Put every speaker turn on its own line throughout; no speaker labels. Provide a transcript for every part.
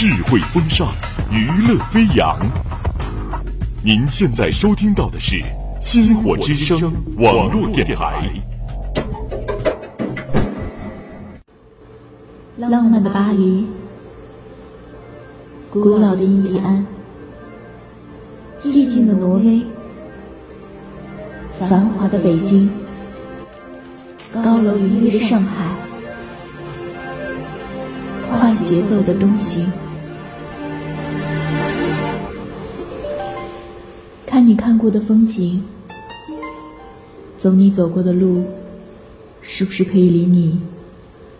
智慧风尚，娱乐飞扬。您现在收听到的是《星火之声》网络电台。
浪漫的巴黎，古老的印第安，寂静的挪威，繁华的北京，高楼林立的上海，快节奏的东京。看过的风景，走你走过的路，是不是可以离你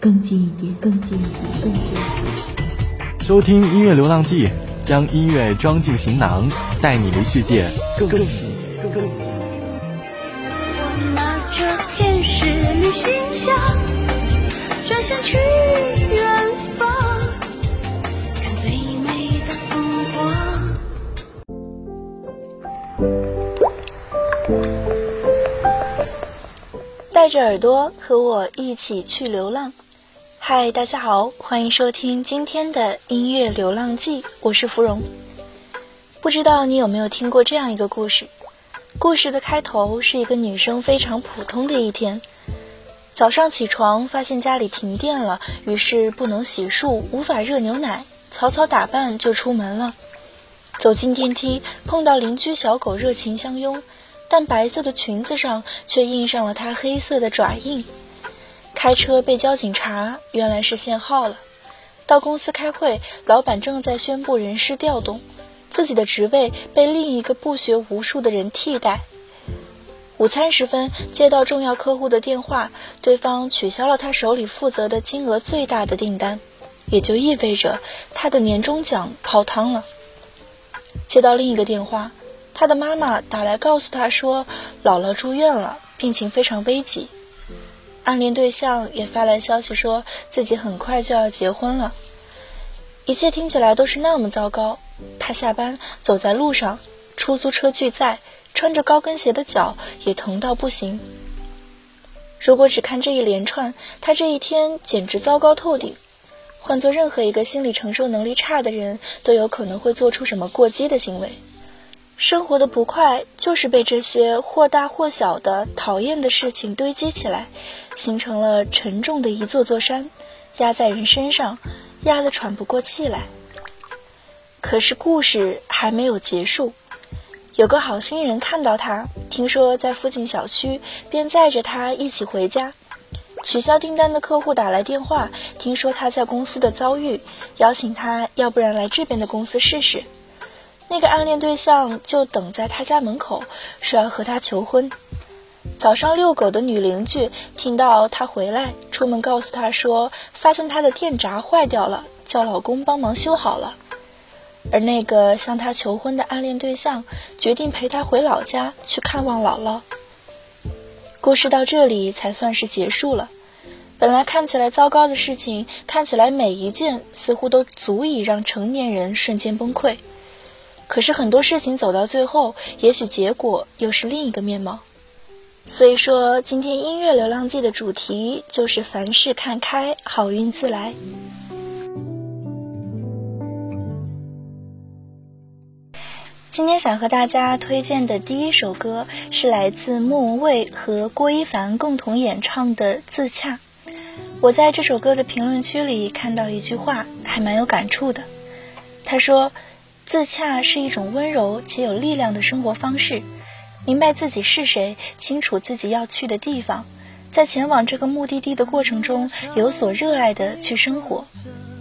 更近一点？更近一点？更近一点？
收听音乐流浪记，将音乐装进行囊，带你离世界更近。更近。
我拿着天使旅行箱，转身去
带着耳朵和我一起去流浪。嗨，大家好，欢迎收听今天的音乐流浪记，我是芙蓉。不知道你有没有听过这样一个故事？故事的开头是一个女生非常普通的一天。早上起床发现家里停电了，于是不能洗漱，无法热牛奶，草草打扮就出门了。走进电梯，碰到邻居小狗热情相拥，但白色的裙子上却印上了他黑色的爪印。开车被交警查，原来是限号了。到公司开会，老板正在宣布人事调动，自己的职位被另一个不学无术的人替代。午餐时分，接到重要客户的电话，对方取消了他手里负责的金额最大的订单，也就意味着他的年终奖泡汤了。接到另一个电话，他的妈妈打来告诉他说，姥姥住院了，病情非常危急。暗恋对象也发来消息说自己很快就要结婚了。一切听起来都是那么糟糕。他下班走在路上，出租车拒载，穿着高跟鞋的脚也疼到不行。如果只看这一连串，他这一天简直糟糕透顶。换做任何一个心理承受能力差的人，都有可能会做出什么过激的行为。生活的不快，就是被这些或大或小的讨厌的事情堆积起来，形成了沉重的一座座山，压在人身上，压得喘不过气来。可是故事还没有结束，有个好心人看到他，听说在附近小区，便载着他一起回家。取消订单的客户打来电话，听说他在公司的遭遇，邀请他要不然来这边的公司试试。那个暗恋对象就等在他家门口，说要和他求婚。早上遛狗的女邻居听到他回来，出门告诉他说，发现他的电闸坏掉了，叫老公帮忙修好了。而那个向他求婚的暗恋对象决定陪他回老家去看望姥姥。故事到这里才算是结束了。本来看起来糟糕的事情，看起来每一件似乎都足以让成年人瞬间崩溃。可是很多事情走到最后，也许结果又是另一个面貌。所以说，今天音乐流浪记的主题就是凡事看开，好运自来。今天想和大家推荐的第一首歌是来自莫文蔚和郭一凡共同演唱的《自洽》。我在这首歌的评论区里看到一句话，还蛮有感触的。他说：“自洽是一种温柔且有力量的生活方式，明白自己是谁，清楚自己要去的地方，在前往这个目的地的过程中，有所热爱的去生活，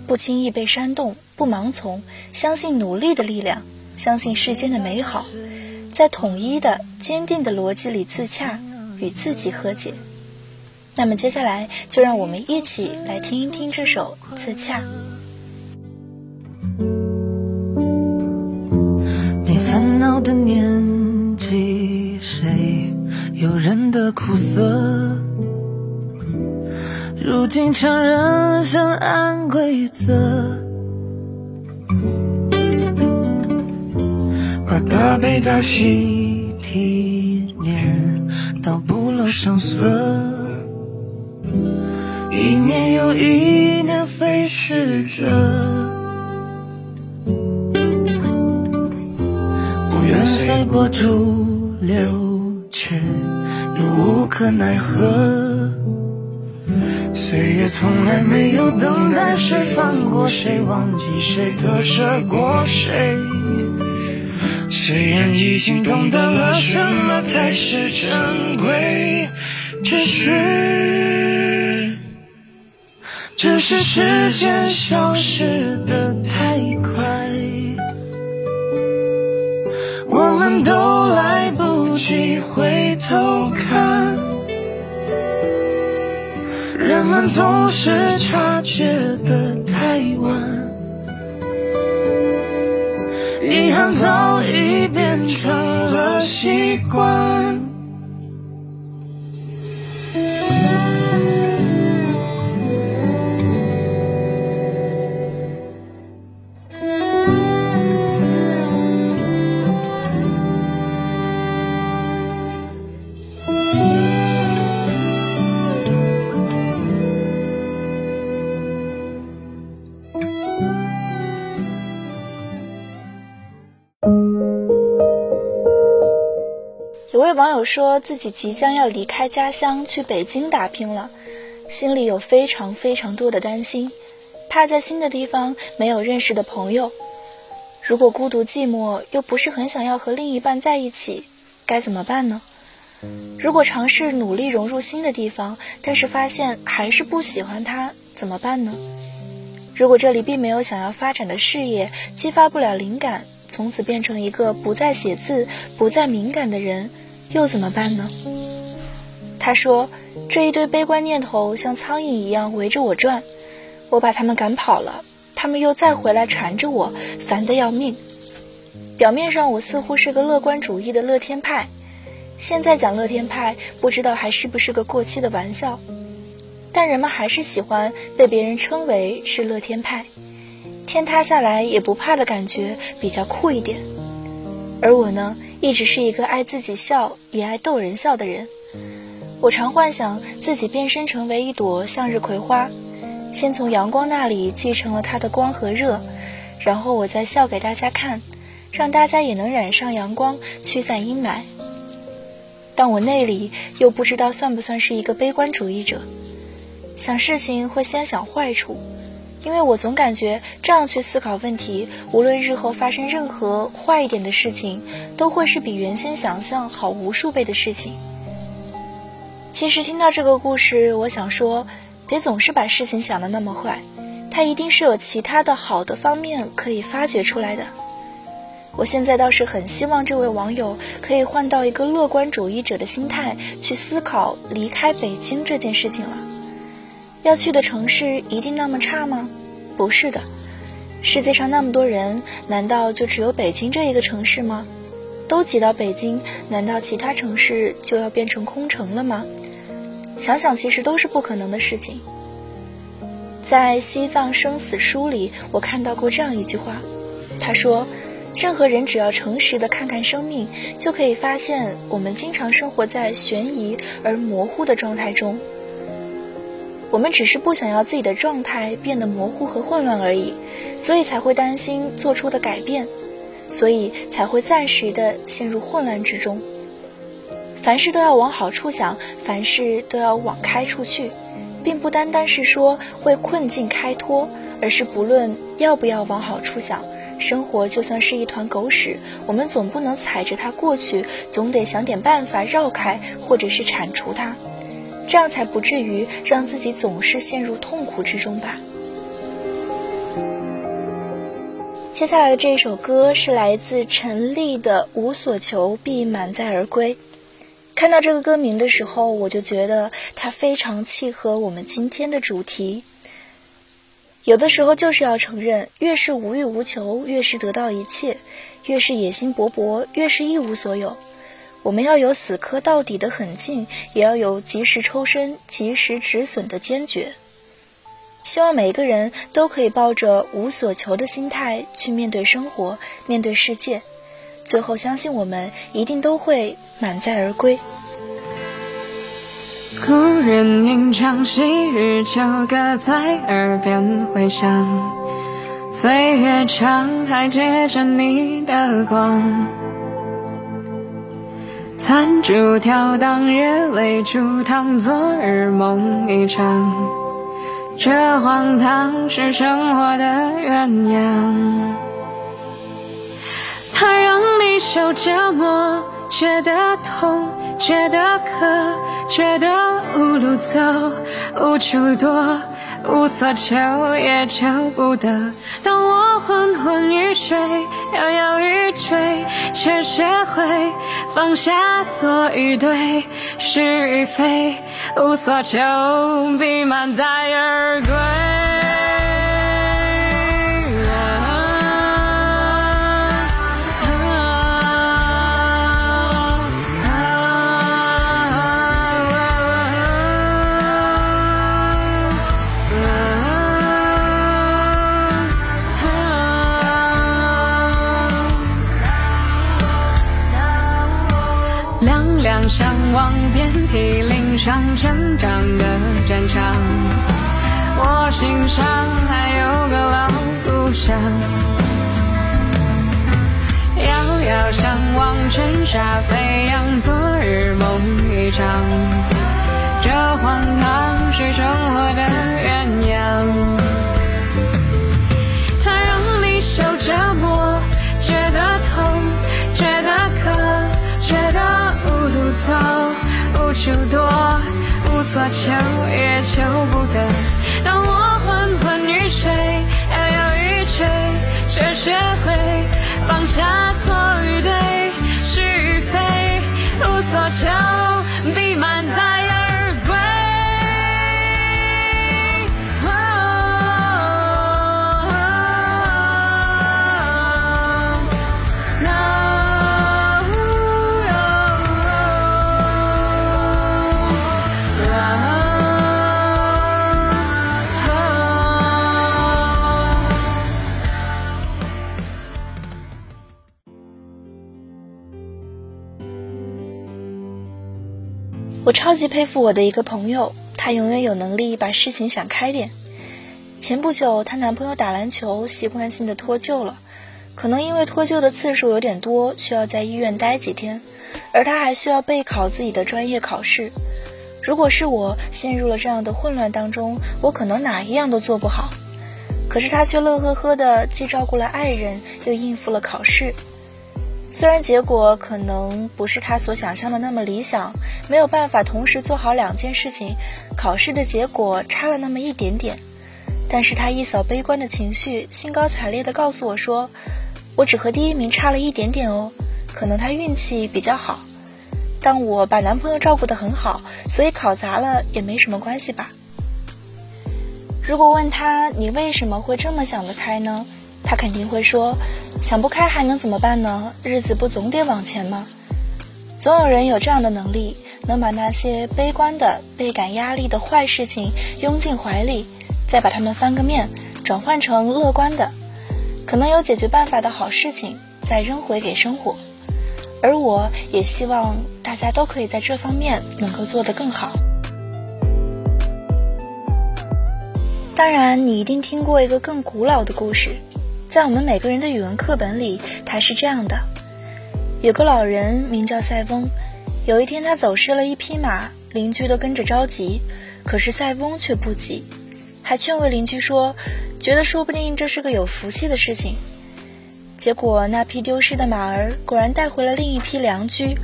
不轻易被煽动，不盲从，相信努力的力量。”相信世间的美好，在统一的、坚定的逻辑里自洽，与自己和解。那么接下来，就让我们一起来听一听这首《自洽》。
的年纪，谁有人的苦涩？如今强忍想按规则。把大悲大喜体炼到不露声色，一年又一年飞逝着，随波逐流，却又无可奈何。岁月从来没有等待谁放过谁，忘记谁，得舍过谁。虽然已经懂得了什么才是珍贵，只是，只是时间消失的太快，回头看，人们总是察觉得太晚。遗憾早已变成了习惯。
网友说自己即将要离开家乡去北京打拼了，心里有非常非常多的担心，怕在新的地方没有认识的朋友。如果孤独寂寞又不是很想要和另一半在一起，该怎么办呢？如果尝试努力融入新的地方，但是发现还是不喜欢它，怎么办呢？如果这里并没有想要发展的事业，激发不了灵感，从此变成一个不再写字、不再敏感的人。又怎么办呢？他说：“这一堆悲观念头像苍蝇一样围着我转，我把他们赶跑了，他们又再回来缠着我，烦得要命。表面上我似乎是个乐观主义的乐天派，现在讲乐天派，不知道还是不是个过期的玩笑，但人们还是喜欢被别人称为是乐天派，天塌下来也不怕的感觉比较酷一点。而我呢？”一直是一个爱自己笑也爱逗人笑的人。我常幻想自己变身成为一朵向日葵花，先从阳光那里继承了它的光和热，然后我再笑给大家看，让大家也能染上阳光，驱散阴霾。但我内里又不知道算不算是一个悲观主义者，想事情会先想坏处。因为我总感觉这样去思考问题，无论日后发生任何坏一点的事情，都会是比原先想象好无数倍的事情。其实听到这个故事，我想说，别总是把事情想的那么坏，它一定是有其他的好的方面可以发掘出来的。我现在倒是很希望这位网友可以换到一个乐观主义者的心态去思考离开北京这件事情了。要去的城市一定那么差吗？不是的，世界上那么多人，难道就只有北京这一个城市吗？都挤到北京，难道其他城市就要变成空城了吗？想想其实都是不可能的事情。在《西藏生死书》里，我看到过这样一句话，他说：“任何人只要诚实的看看生命，就可以发现我们经常生活在悬疑而模糊的状态中。”我们只是不想要自己的状态变得模糊和混乱而已，所以才会担心做出的改变，所以才会暂时的陷入混乱之中。凡事都要往好处想，凡事都要往开处去，并不单单是说为困境开脱，而是不论要不要往好处想，生活就算是一团狗屎，我们总不能踩着它过去，总得想点办法绕开，或者是铲除它。这样才不至于让自己总是陷入痛苦之中吧。接下来的这一首歌是来自陈粒的《无所求必满载而归》。看到这个歌名的时候，我就觉得它非常契合我们今天的主题。有的时候就是要承认，越是无欲无求，越是得到一切；越是野心勃勃，越是一无所有。我们要有死磕到底的狠劲，也要有及时抽身、及时止损的坚决。希望每一个人都可以抱着无所求的心态去面对生活、面对世界，最后相信我们一定都会满载而归。
故人吟唱，昔日旧歌在耳边回响，岁月长，还借着你的光。
残烛跳荡，热泪煮汤，昨日梦一场。这荒唐是生活的鸳鸯。它让你受折磨，觉得痛，觉得渴，觉得无路走，无处躲。无所求也求不得，当我昏昏欲睡，摇摇欲坠，却学会放下错与对，是与非，无所求，必满载而归。上成长的战场，我心上还有个老故乡。遥遥相望，尘沙飞扬，昨日梦一场。这荒唐是生活的求多，无所求也求不得。当我昏昏欲睡，摇摇欲坠，却学会放下错与对，是与非，无所求，
我超级佩服我的一个朋友，她永远有能力把事情想开点。前不久，她男朋友打篮球习惯性的脱臼了，可能因为脱臼的次数有点多，需要在医院待几天，而她还需要备考自己的专业考试。如果是我陷入了这样的混乱当中，我可能哪一样都做不好。可是她却乐呵呵的，既照顾了爱人，又应付了考试。虽然结果可能不是他所想象的那么理想，没有办法同时做好两件事情，考试的结果差了那么一点点，但是他一扫悲观的情绪，兴高采烈地告诉我说：“我只和第一名差了一点点哦，可能他运气比较好，但我把男朋友照顾得很好，所以考砸了也没什么关系吧。”如果问他你为什么会这么想得开呢？他肯定会说。想不开还能怎么办呢？日子不总得往前吗？总有人有这样的能力，能把那些悲观的、倍感压力的坏事情拥进怀里，再把它们翻个面，转换成乐观的、可能有解决办法的好事情，再扔回给生活。而我也希望大家都可以在这方面能够做得更好。当然，你一定听过一个更古老的故事。在我们每个人的语文课本里，它是这样的：有个老人名叫塞翁，有一天他走失了一匹马，邻居都跟着着急，可是塞翁却不急，还劝慰邻居说，觉得说不定这是个有福气的事情。结果那匹丢失的马儿果然带回了另一匹良驹。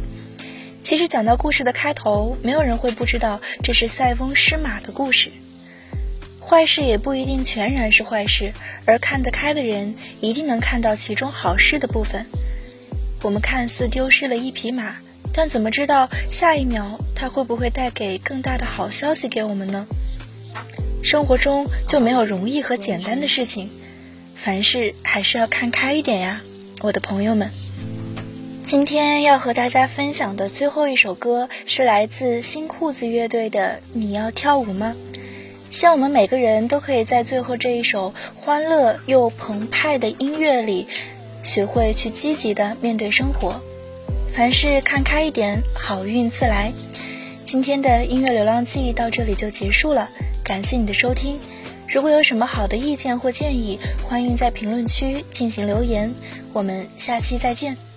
其实讲到故事的开头，没有人会不知道这是塞翁失马的故事。坏事也不一定全然是坏事，而看得开的人一定能看到其中好事的部分。我们看似丢失了一匹马，但怎么知道下一秒它会不会带给更大的好消息给我们呢？生活中就没有容易和简单的事情，凡事还是要看开一点呀，我的朋友们。今天要和大家分享的最后一首歌是来自新裤子乐队的《你要跳舞吗》。希望我们每个人都可以在最后这一首欢乐又澎湃的音乐里，学会去积极的面对生活，凡事看开一点，好运自来。今天的音乐流浪记到这里就结束了，感谢你的收听。如果有什么好的意见或建议，欢迎在评论区进行留言。我们下期再见。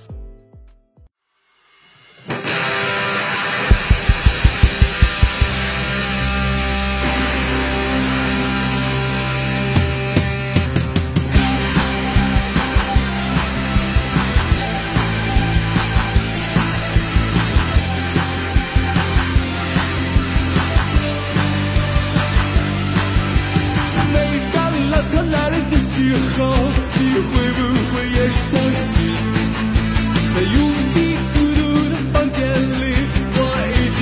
后你会不会也伤心在拥挤孤独的房间里我已经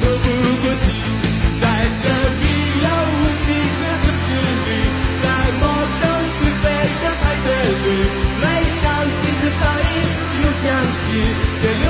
透不过气在这冰冷无情的城市里在摩登颓废的派对里每当吉他噪音又响起电流